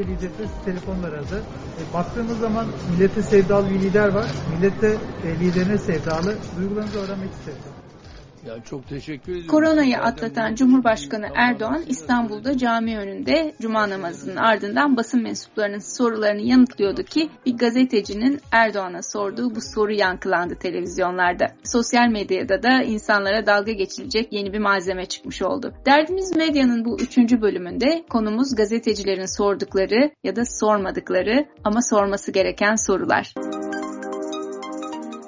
ülke liderinde telefonlar hazır. E, baktığımız zaman millete sevdalı bir lider var. Millette e, liderine sevdalı. Duygularınızı öğrenmek istedim. Ya çok teşekkür ediyorum. Koronayı atlatan Cumhurbaşkanı Erdoğan İstanbul'da cami önünde cuma namazının ardından basın mensuplarının sorularını yanıtlıyordu ki bir gazetecinin Erdoğan'a sorduğu bu soru yankılandı televizyonlarda. Sosyal medyada da insanlara dalga geçilecek yeni bir malzeme çıkmış oldu. Derdimiz Medya'nın bu üçüncü bölümünde konumuz gazetecilerin sordukları ya da sormadıkları ama sorması gereken sorular.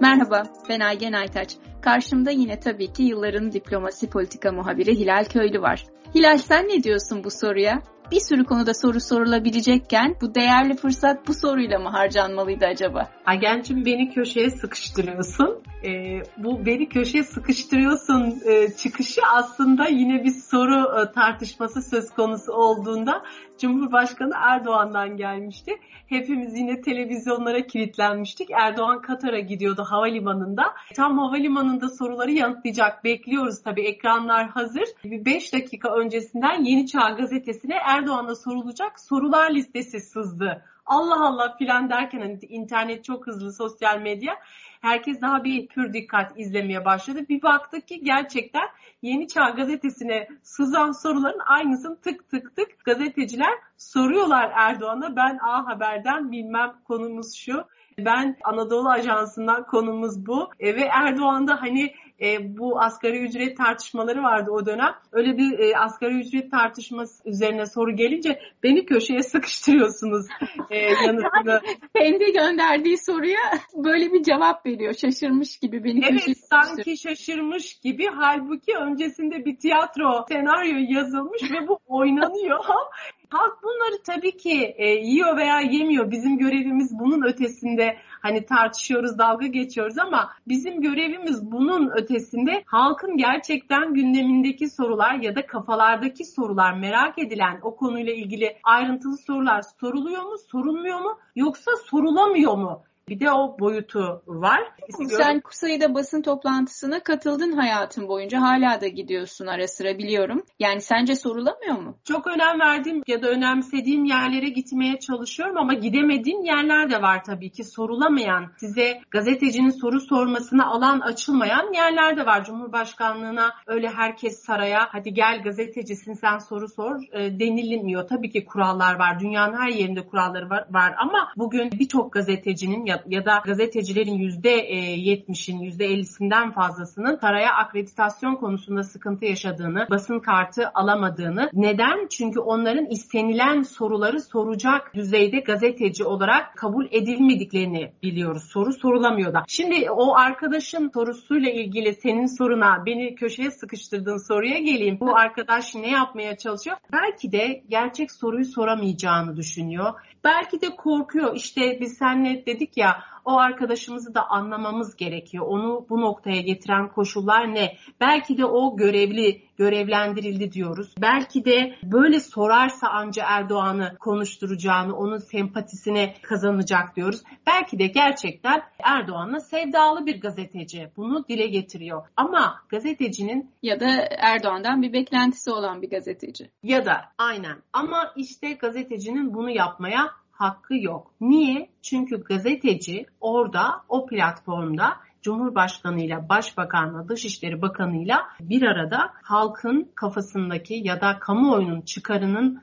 Merhaba, ben Aygen Aytaç. Karşımda yine tabii ki yılların diplomasi politika muhabiri Hilal Köylü var. Hilal sen ne diyorsun bu soruya? Bir sürü konuda soru sorulabilecekken bu değerli fırsat bu soruyla mı harcanmalıydı acaba? Agencim beni köşeye sıkıştırıyorsun. Ee, bu beni köşeye sıkıştırıyorsun e, çıkışı aslında yine bir soru e, tartışması söz konusu olduğunda Cumhurbaşkanı Erdoğan'dan gelmişti. Hepimiz yine televizyonlara kilitlenmiştik. Erdoğan Katar'a gidiyordu havalimanında. Tam havalimanında soruları yanıtlayacak. Bekliyoruz tabii ekranlar hazır. Bir 5 dakika öncesinden Yeni Çağ gazetesine Erdoğan'a sorulacak sorular listesi sızdı. Allah Allah filan derken hani internet çok hızlı sosyal medya herkes daha bir pür dikkat izlemeye başladı. Bir baktık ki gerçekten Yeni Çağ gazetesine sızan soruların aynısını tık tık tık gazeteciler soruyorlar Erdoğan'a. Ben A Haber'den bilmem konumuz şu. Ben Anadolu Ajansı'ndan konumuz bu. E, ve Erdoğan da hani e, bu asgari ücret tartışmaları vardı o dönem. Öyle bir e, asgari ücret tartışması üzerine soru gelince beni köşeye sıkıştırıyorsunuz e, yanıtını. kendi gönderdiği soruya böyle bir cevap veriyor. Şaşırmış gibi beni evet, köşeye sanki şaşırmış gibi. Halbuki öncesinde bir tiyatro senaryo yazılmış ve bu oynanıyor. Halk bunları tabii ki e, yiyor veya yemiyor. Bizim görevimiz bunun ötesinde hani tartışıyoruz, dalga geçiyoruz ama bizim görevimiz bunun ötesinde halkın gerçekten gündemindeki sorular ya da kafalardaki sorular merak edilen o konuyla ilgili ayrıntılı sorular soruluyor mu, sorulmuyor mu yoksa sorulamıyor mu? Bir de o boyutu var. Sen sayıda basın toplantısına katıldın hayatın boyunca. Hala da gidiyorsun ara sıra biliyorum. Yani sence sorulamıyor mu? Çok önem verdiğim ya da önemsediğim yerlere gitmeye çalışıyorum ama gidemediğim yerler de var tabii ki. Sorulamayan, size gazetecinin soru sormasına alan açılmayan yerler de var. Cumhurbaşkanlığına öyle herkes saraya hadi gel gazetecisin sen soru sor e, denilmiyor. Tabii ki kurallar var. Dünyanın her yerinde kuralları var, var ama bugün birçok gazetecinin ya, ya da gazetecilerin %70'in %50'sinden fazlasının saraya akreditasyon konusunda sıkıntı yaşadığını, basın kartı alamadığını. Neden? Çünkü onların istenilen soruları soracak düzeyde gazeteci olarak kabul edilmediklerini biliyoruz. Soru sorulamıyor da. Şimdi o arkadaşın sorusuyla ilgili senin soruna beni köşeye sıkıştırdığın soruya geleyim. Bu arkadaş ne yapmaya çalışıyor? Belki de gerçek soruyu soramayacağını düşünüyor. Belki de korkuyor. İşte biz senle dedik ya o arkadaşımızı da anlamamız gerekiyor. Onu bu noktaya getiren koşullar ne? Belki de o görevli, görevlendirildi diyoruz. Belki de böyle sorarsa anca Erdoğan'ı konuşturacağını, onun sempatisini kazanacak diyoruz. Belki de gerçekten Erdoğan'la sevdalı bir gazeteci. Bunu dile getiriyor. Ama gazetecinin ya da Erdoğan'dan bir beklentisi olan bir gazeteci. Ya da aynen. Ama işte gazetecinin bunu yapmaya hakkı yok. Niye? Çünkü gazeteci orada o platformda Cumhurbaşkanıyla, Başbakanla, Dışişleri Bakanıyla bir arada halkın kafasındaki ya da kamuoyunun çıkarını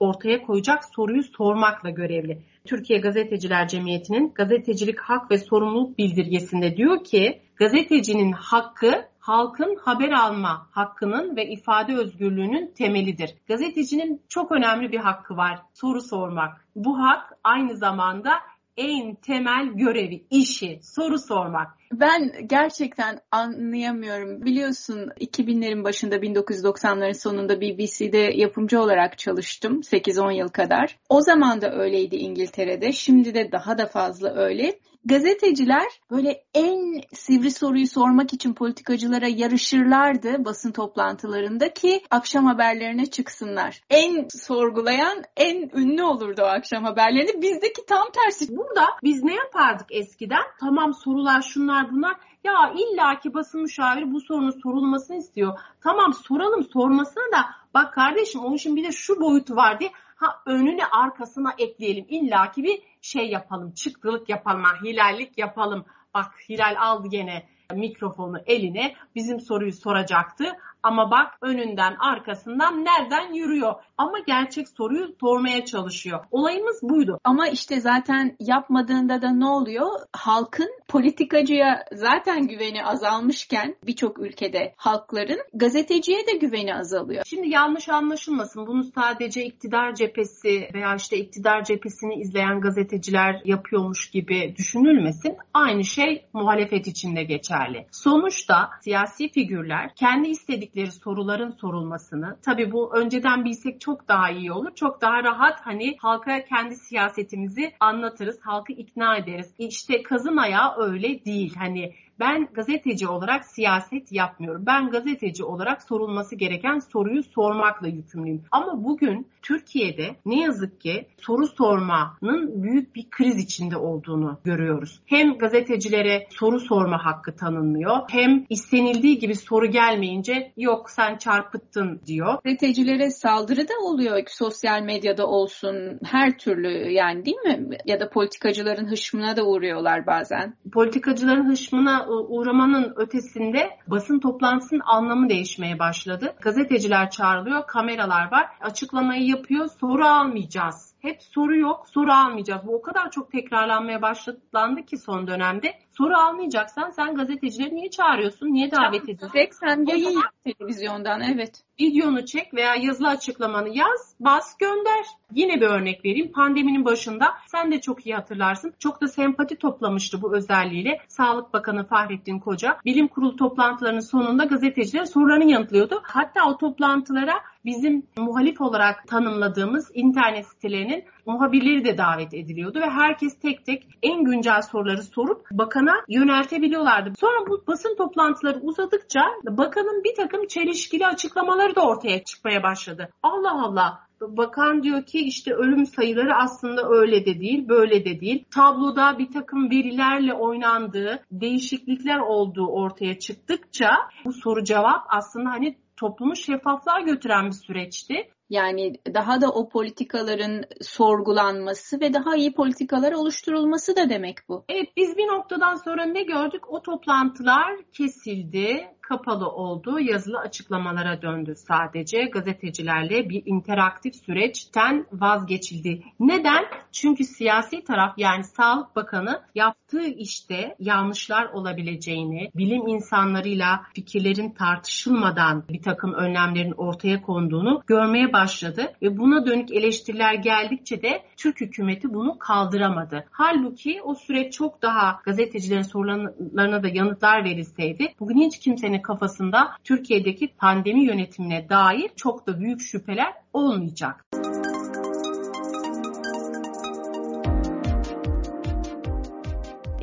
ortaya koyacak soruyu sormakla görevli. Türkiye Gazeteciler Cemiyeti'nin gazetecilik hak ve sorumluluk bildirgesinde diyor ki gazetecinin hakkı halkın haber alma hakkının ve ifade özgürlüğünün temelidir. Gazetecinin çok önemli bir hakkı var. Soru sormak. Bu hak aynı zamanda en temel görevi, işi, soru sormak. Ben gerçekten anlayamıyorum. Biliyorsun 2000'lerin başında 1990'ların sonunda BBC'de yapımcı olarak çalıştım 8-10 yıl kadar. O zaman da öyleydi İngiltere'de. Şimdi de daha da fazla öyle. Gazeteciler böyle en sivri soruyu sormak için politikacılara yarışırlardı basın toplantılarında ki akşam haberlerine çıksınlar. En sorgulayan en ünlü olurdu o akşam haberlerini. Bizdeki tam tersi. Burada biz ne yapardık eskiden? Tamam sorular şunlar bunlar. Ya illaki basın müşaviri bu sorunun sorulmasını istiyor. Tamam soralım sormasına da bak kardeşim o işin bir de şu boyutu var diye Ha önüne arkasına ekleyelim. İlla ki bir şey yapalım. Çıktılık yapalım. Ha, hilallik yapalım. Bak Hilal aldı gene mikrofonu eline bizim soruyu soracaktı. Ama bak önünden arkasından nereden yürüyor. Ama gerçek soruyu sormaya çalışıyor. Olayımız buydu. Ama işte zaten yapmadığında da ne oluyor? Halkın politikacıya zaten güveni azalmışken birçok ülkede halkların gazeteciye de güveni azalıyor. Şimdi yanlış anlaşılmasın. Bunu sadece iktidar cephesi veya işte iktidar cephesini izleyen gazeteciler yapıyormuş gibi düşünülmesin. Aynı şey muhalefet için de geçerli. Sonuçta siyasi figürler kendi istedikleri soruların sorulmasını tabii bu önceden bilsek çok daha iyi olur. Çok daha rahat hani halka kendi siyasetimizi anlatırız. Halkı ikna ederiz. İşte kazın ayağı öyle değil. Hani ben gazeteci olarak siyaset yapmıyorum. Ben gazeteci olarak sorulması gereken soruyu sormakla yükümlüyüm. Ama bugün Türkiye'de ne yazık ki soru sormanın büyük bir kriz içinde olduğunu görüyoruz. Hem gazetecilere soru sorma hakkı tanınmıyor hem istenildiği gibi soru gelmeyince yok sen çarpıttın diyor. Gazetecilere saldırı da oluyor sosyal medyada olsun her türlü yani değil mi? Ya da politikacıların hışmına da uğruyorlar bazen. Politikacıların hışmına uğramanın ötesinde basın toplantısının anlamı değişmeye başladı. Gazeteciler çağrılıyor, kameralar var. Açıklamayı yapıyor, soru almayacağız. Hep soru yok, soru almayacağız. Bu o kadar çok tekrarlanmaya başlandı ki son dönemde. Soru almayacaksan sen gazetecileri niye çağırıyorsun? Niye davet ediyorsun? Çek sen yayın yap televizyondan evet. Videonu çek veya yazılı açıklamanı yaz, bas gönder. Yine bir örnek vereyim. Pandeminin başında sen de çok iyi hatırlarsın. Çok da sempati toplamıştı bu özelliğiyle. Sağlık Bakanı Fahrettin Koca bilim kurulu toplantılarının sonunda gazetecilerin sorularını yanıtlıyordu. Hatta o toplantılara bizim muhalif olarak tanımladığımız internet sitelerinin muhabirleri de davet ediliyordu ve herkes tek tek en güncel soruları sorup bakana yöneltebiliyorlardı. Sonra bu basın toplantıları uzadıkça bakanın bir takım çelişkili açıklamaları da ortaya çıkmaya başladı. Allah Allah Bakan diyor ki işte ölüm sayıları aslında öyle de değil, böyle de değil. Tabloda bir takım verilerle oynandığı, değişiklikler olduğu ortaya çıktıkça bu soru cevap aslında hani toplumu şeffaflığa götüren bir süreçti. Yani daha da o politikaların sorgulanması ve daha iyi politikalar oluşturulması da demek bu. Evet biz bir noktadan sonra ne gördük? O toplantılar kesildi kapalı oldu. Yazılı açıklamalara döndü sadece. Gazetecilerle bir interaktif süreçten vazgeçildi. Neden? Çünkü siyasi taraf yani Sağlık Bakanı yaptığı işte yanlışlar olabileceğini, bilim insanlarıyla fikirlerin tartışılmadan bir takım önlemlerin ortaya konduğunu görmeye başladı ve buna dönük eleştiriler geldikçe de Türk hükümeti bunu kaldıramadı. Halbuki o süreç çok daha gazetecilerin sorularına da yanıtlar verilseydi bugün hiç kimsenin kafasında Türkiye'deki pandemi yönetimine dair çok da büyük şüpheler olmayacak.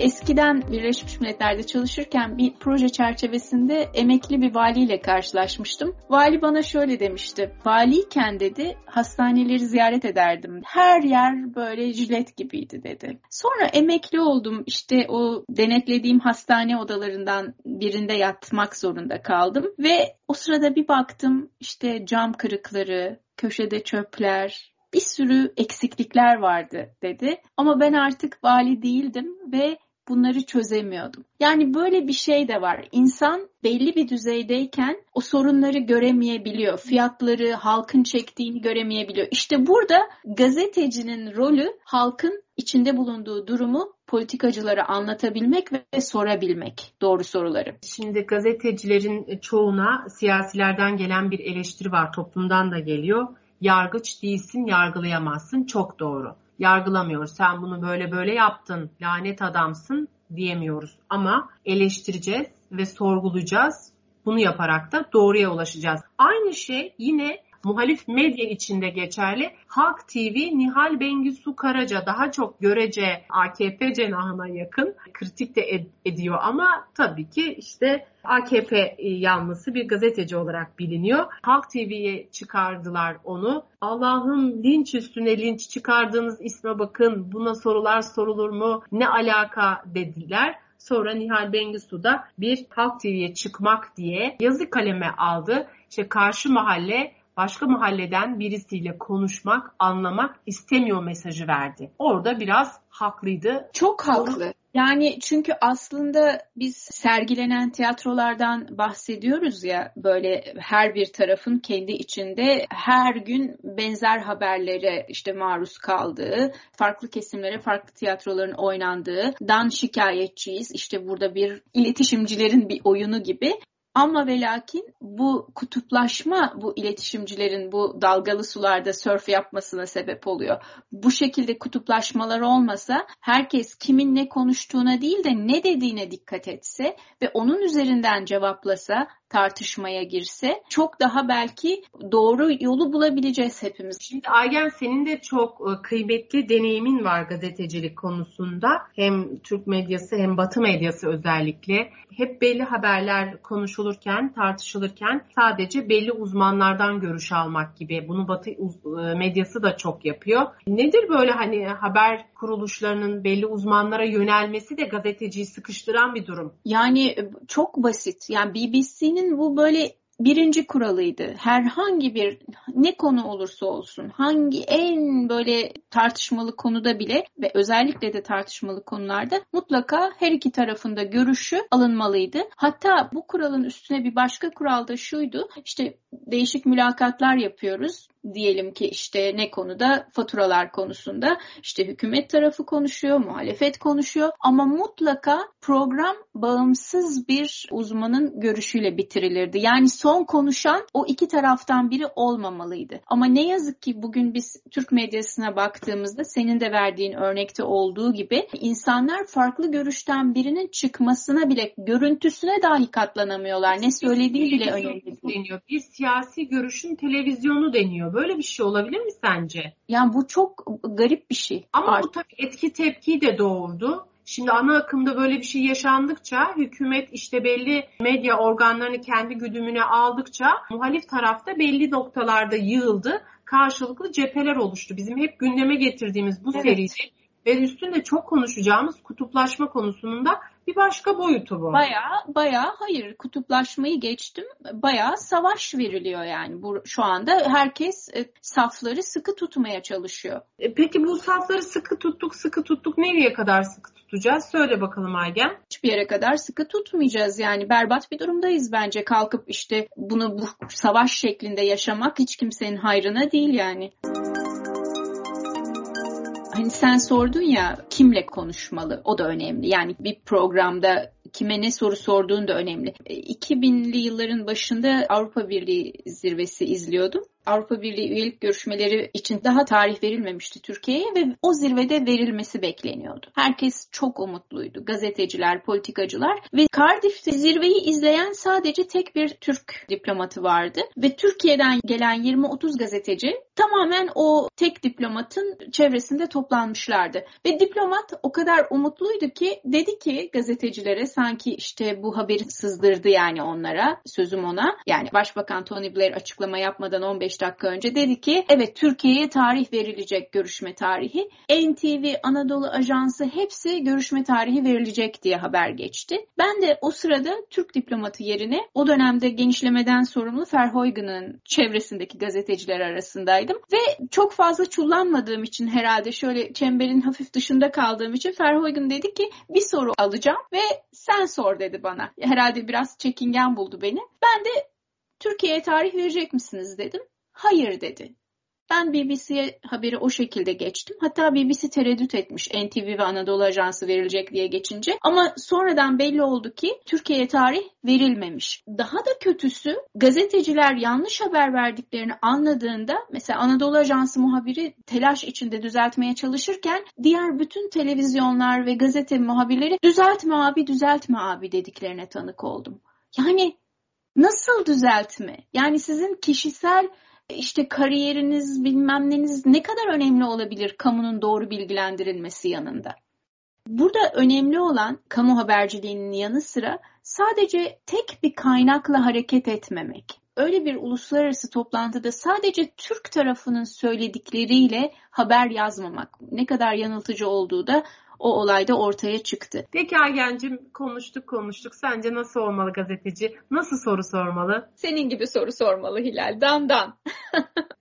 Eskiden Birleşmiş Milletler'de çalışırken bir proje çerçevesinde emekli bir valiyle karşılaşmıştım. Vali bana şöyle demişti. Valiyken dedi hastaneleri ziyaret ederdim. Her yer böyle jilet gibiydi dedi. Sonra emekli oldum. İşte o denetlediğim hastane odalarından birinde yatmak zorunda kaldım. Ve o sırada bir baktım işte cam kırıkları, köşede çöpler, bir sürü eksiklikler vardı dedi. Ama ben artık vali değildim ve bunları çözemiyordum. Yani böyle bir şey de var. İnsan belli bir düzeydeyken o sorunları göremeyebiliyor. Fiyatları halkın çektiğini göremeyebiliyor. İşte burada gazetecinin rolü halkın içinde bulunduğu durumu politikacılara anlatabilmek ve sorabilmek doğru soruları. Şimdi gazetecilerin çoğuna siyasilerden gelen bir eleştiri var. Toplumdan da geliyor. Yargıç değilsin, yargılayamazsın. Çok doğru yargılamıyoruz. Sen bunu böyle böyle yaptın, lanet adamsın diyemiyoruz. Ama eleştireceğiz ve sorgulayacağız. Bunu yaparak da doğruya ulaşacağız. Aynı şey yine muhalif medya içinde geçerli. Halk TV Nihal Bengisu Karaca daha çok görece AKP cenahına yakın kritik de ed- ediyor ama tabii ki işte AKP yanlısı bir gazeteci olarak biliniyor. Halk TV'ye çıkardılar onu. Allah'ım linç üstüne linç çıkardığınız isme bakın buna sorular sorulur mu ne alaka dediler. Sonra Nihal Bengisu da bir Halk TV'ye çıkmak diye yazı kaleme aldı. İşte karşı mahalle başka mahalleden birisiyle konuşmak, anlamak istemiyor mesajı verdi. Orada biraz haklıydı. Çok haklı. Yani çünkü aslında biz sergilenen tiyatrolardan bahsediyoruz ya böyle her bir tarafın kendi içinde her gün benzer haberlere işte maruz kaldığı, farklı kesimlere farklı tiyatroların oynandığı dan şikayetçiyiz. İşte burada bir iletişimcilerin bir oyunu gibi. Ama ve lakin bu kutuplaşma bu iletişimcilerin bu dalgalı sularda sörf yapmasına sebep oluyor. Bu şekilde kutuplaşmalar olmasa herkes kimin ne konuştuğuna değil de ne dediğine dikkat etse ve onun üzerinden cevaplasa tartışmaya girse çok daha belki doğru yolu bulabileceğiz hepimiz. Şimdi Aygen senin de çok e, kıymetli deneyimin var gazetecilik konusunda. Hem Türk medyası hem Batı medyası özellikle. Hep belli haberler konuşulurken, tartışılırken sadece belli uzmanlardan görüş almak gibi. Bunu Batı e, medyası da çok yapıyor. Nedir böyle hani haber kuruluşlarının belli uzmanlara yönelmesi de gazeteciyi sıkıştıran bir durum? Yani e, çok basit. Yani BBC'nin Eğitimin bu böyle birinci kuralıydı. Herhangi bir ne konu olursa olsun hangi en böyle tartışmalı konuda bile ve özellikle de tartışmalı konularda mutlaka her iki tarafında görüşü alınmalıydı. Hatta bu kuralın üstüne bir başka kural da şuydu. İşte değişik mülakatlar yapıyoruz diyelim ki işte ne konuda faturalar konusunda işte hükümet tarafı konuşuyor, muhalefet konuşuyor ama mutlaka program bağımsız bir uzmanın görüşüyle bitirilirdi. Yani son konuşan o iki taraftan biri olmamalıydı. Ama ne yazık ki bugün biz Türk medyasına baktığımızda senin de verdiğin örnekte olduğu gibi insanlar farklı görüşten birinin çıkmasına bile görüntüsüne dahi katlanamıyorlar. Ne söylediği bile önemli deniyor. Bir siyasi görüşün televizyonu deniyor. Böyle bir şey olabilir mi sence? Yani bu çok garip bir şey. Ama Artık. bu tabii etki tepkiyi de doğurdu. Şimdi ana akımda böyle bir şey yaşandıkça hükümet işte belli medya organlarını kendi güdümüne aldıkça muhalif tarafta belli noktalarda yığıldı. Karşılıklı cepheler oluştu. Bizim hep gündeme getirdiğimiz bu evet. seride ve üstünde çok konuşacağımız kutuplaşma konusunda bir başka boyutu bu. Baya baya hayır kutuplaşmayı geçtim. Baya savaş veriliyor yani. Bu şu anda herkes e, safları sıkı tutmaya çalışıyor. E, peki bu safları sıkı tuttuk, sıkı tuttuk nereye kadar sıkı tutacağız? Söyle bakalım Aygen. Hiçbir yere kadar sıkı tutmayacağız. Yani berbat bir durumdayız bence. Kalkıp işte bunu bu savaş şeklinde yaşamak hiç kimsenin hayrına değil yani. Hani sen sordun ya kimle konuşmalı o da önemli. Yani bir programda kime ne soru sorduğun da önemli. 2000'li e, yılların başında Avrupa Birliği zirvesi izliyordum. Avrupa Birliği üyelik görüşmeleri için daha tarih verilmemişti Türkiye'ye ve o zirvede verilmesi bekleniyordu. Herkes çok umutluydu. Gazeteciler, politikacılar ve Cardiff'te zirveyi izleyen sadece tek bir Türk diplomatı vardı ve Türkiye'den gelen 20-30 gazeteci tamamen o tek diplomatın çevresinde toplanmışlardı. Ve diplomat o kadar umutluydu ki dedi ki gazetecilere sanki işte bu haberi sızdırdı yani onlara sözüm ona. Yani Başbakan Tony Blair açıklama yapmadan 15 15 dakika önce dedi ki evet Türkiye'ye tarih verilecek görüşme tarihi. NTV, Anadolu Ajansı hepsi görüşme tarihi verilecek diye haber geçti. Ben de o sırada Türk diplomatı yerine o dönemde genişlemeden sorumlu Verheugen'ın çevresindeki gazeteciler arasındaydım. Ve çok fazla çullanmadığım için herhalde şöyle çemberin hafif dışında kaldığım için Verheugen dedi ki bir soru alacağım ve sen sor dedi bana. Herhalde biraz çekingen buldu beni. Ben de Türkiye'ye tarih verecek misiniz dedim. Hayır dedi. Ben BBC'ye haberi o şekilde geçtim. Hatta BBC tereddüt etmiş NTV ve Anadolu Ajansı verilecek diye geçince. Ama sonradan belli oldu ki Türkiye'ye tarih verilmemiş. Daha da kötüsü gazeteciler yanlış haber verdiklerini anladığında mesela Anadolu Ajansı muhabiri telaş içinde düzeltmeye çalışırken diğer bütün televizyonlar ve gazete muhabirleri düzeltme abi düzeltme abi dediklerine tanık oldum. Yani nasıl düzeltme? Yani sizin kişisel işte kariyeriniz bilmem neniz ne kadar önemli olabilir kamunun doğru bilgilendirilmesi yanında. Burada önemli olan kamu haberciliğinin yanı sıra sadece tek bir kaynakla hareket etmemek. Öyle bir uluslararası toplantıda sadece Türk tarafının söyledikleriyle haber yazmamak ne kadar yanıltıcı olduğu da o olay da ortaya çıktı. Peki Aygencim konuştuk konuştuk. Sence nasıl olmalı gazeteci? Nasıl soru sormalı? Senin gibi soru sormalı Hilal. Dandan.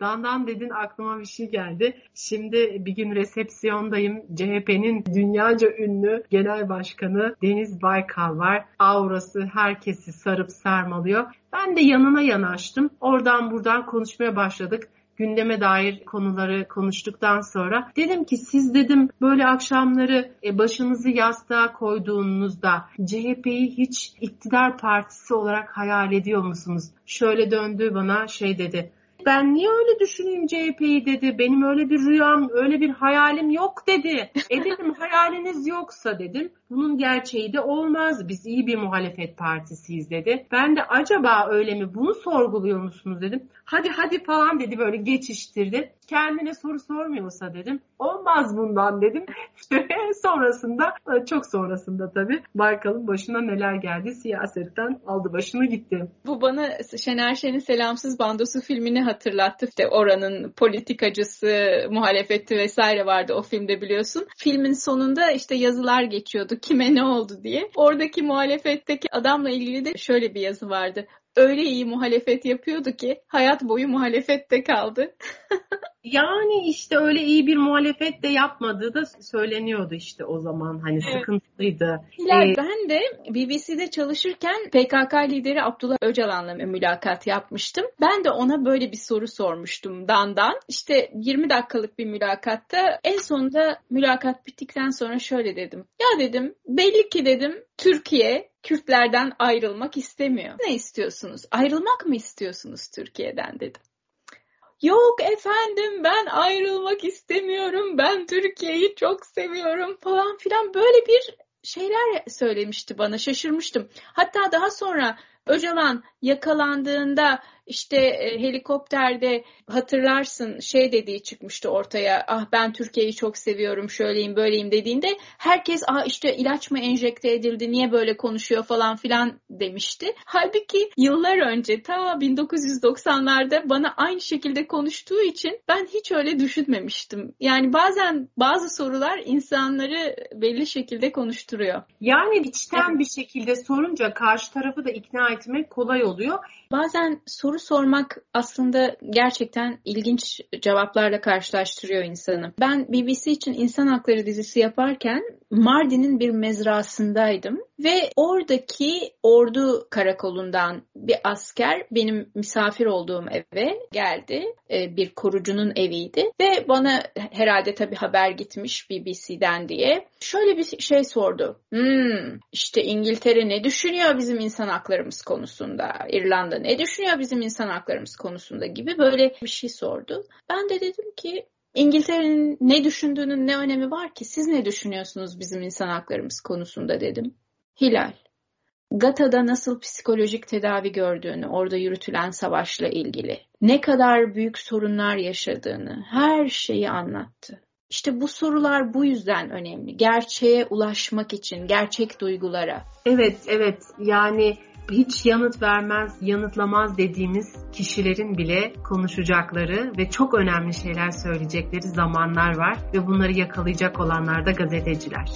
Dandan dedin aklıma bir şey geldi. Şimdi bir gün resepsiyondayım. CHP'nin dünyaca ünlü genel başkanı Deniz Baykal var. Aurası herkesi sarıp sarmalıyor. Ben de yanına yanaştım. Oradan buradan konuşmaya başladık gündeme dair konuları konuştuktan sonra dedim ki siz dedim böyle akşamları e, başınızı yastığa koyduğunuzda CHP'yi hiç iktidar partisi olarak hayal ediyor musunuz? Şöyle döndü bana şey dedi ben niye öyle düşüneyim CHP'yi dedi. Benim öyle bir rüyam, öyle bir hayalim yok dedi. E dedim hayaliniz yoksa dedim. Bunun gerçeği de olmaz. Biz iyi bir muhalefet partisiyiz dedi. Ben de acaba öyle mi? Bunu sorguluyor musunuz dedim. Hadi hadi falan dedi böyle geçiştirdi. Kendine soru sormuyorsa dedim. Olmaz bundan dedim. sonrasında çok sonrasında tabii Baykal'ın başına neler geldi siyasetten aldı başını gitti. Bu bana Şener Şen'in Selamsız Bandosu filmini hatırlattı. İşte oranın politikacısı, muhalefeti vesaire vardı o filmde biliyorsun. Filmin sonunda işte yazılar geçiyordu kime ne oldu diye. Oradaki muhalefetteki adamla ilgili de şöyle bir yazı vardı öyle iyi muhalefet yapıyordu ki hayat boyu muhalefette kaldı. yani işte öyle iyi bir muhalefet de yapmadığı da söyleniyordu işte o zaman hani evet. sıkıntılıydı. Hilal ee, ben de BBC'de çalışırken PKK lideri Abdullah Öcalan'la mülakat yapmıştım. Ben de ona böyle bir soru sormuştum Dandan. İşte 20 dakikalık bir mülakatta en sonunda mülakat bittikten sonra şöyle dedim. Ya dedim belli ki dedim Türkiye Kürtlerden ayrılmak istemiyor. Ne istiyorsunuz? Ayrılmak mı istiyorsunuz Türkiye'den dedim. Yok efendim ben ayrılmak istemiyorum. Ben Türkiye'yi çok seviyorum falan filan böyle bir şeyler söylemişti bana şaşırmıştım. Hatta daha sonra Öcalan yakalandığında işte e, helikopterde hatırlarsın şey dediği çıkmıştı ortaya. Ah ben Türkiye'yi çok seviyorum şöyleyim böyleyim dediğinde herkes ah işte ilaç mı enjekte edildi niye böyle konuşuyor falan filan demişti. Halbuki yıllar önce ta 1990'larda bana aynı şekilde konuştuğu için ben hiç öyle düşünmemiştim. Yani bazen bazı sorular insanları belli şekilde konuşturuyor. Yani içten evet. bir şekilde sorunca karşı tarafı da ikna etmek kolay oluyor. Bazen soru sormak aslında gerçekten ilginç cevaplarla karşılaştırıyor insanı. Ben BBC için İnsan Hakları dizisi yaparken Mardin'in bir mezrasındaydım ve oradaki ordu karakolundan bir asker benim misafir olduğum eve geldi. Ee, bir korucunun eviydi ve bana herhalde tabii haber gitmiş BBC'den diye şöyle bir şey sordu. Hmm, işte İngiltere ne düşünüyor bizim insan haklarımız konusunda? İrlanda ne düşünüyor bizim insan haklarımız konusunda gibi böyle bir şey sordu. Ben de dedim ki İngiltere'nin ne düşündüğünün ne önemi var ki? Siz ne düşünüyorsunuz bizim insan haklarımız konusunda dedim. Hilal, Gata'da nasıl psikolojik tedavi gördüğünü, orada yürütülen savaşla ilgili, ne kadar büyük sorunlar yaşadığını, her şeyi anlattı. İşte bu sorular bu yüzden önemli. Gerçeğe ulaşmak için, gerçek duygulara. Evet, evet. Yani hiç yanıt vermez, yanıtlamaz dediğimiz kişilerin bile konuşacakları ve çok önemli şeyler söyleyecekleri zamanlar var ve bunları yakalayacak olanlar da gazeteciler.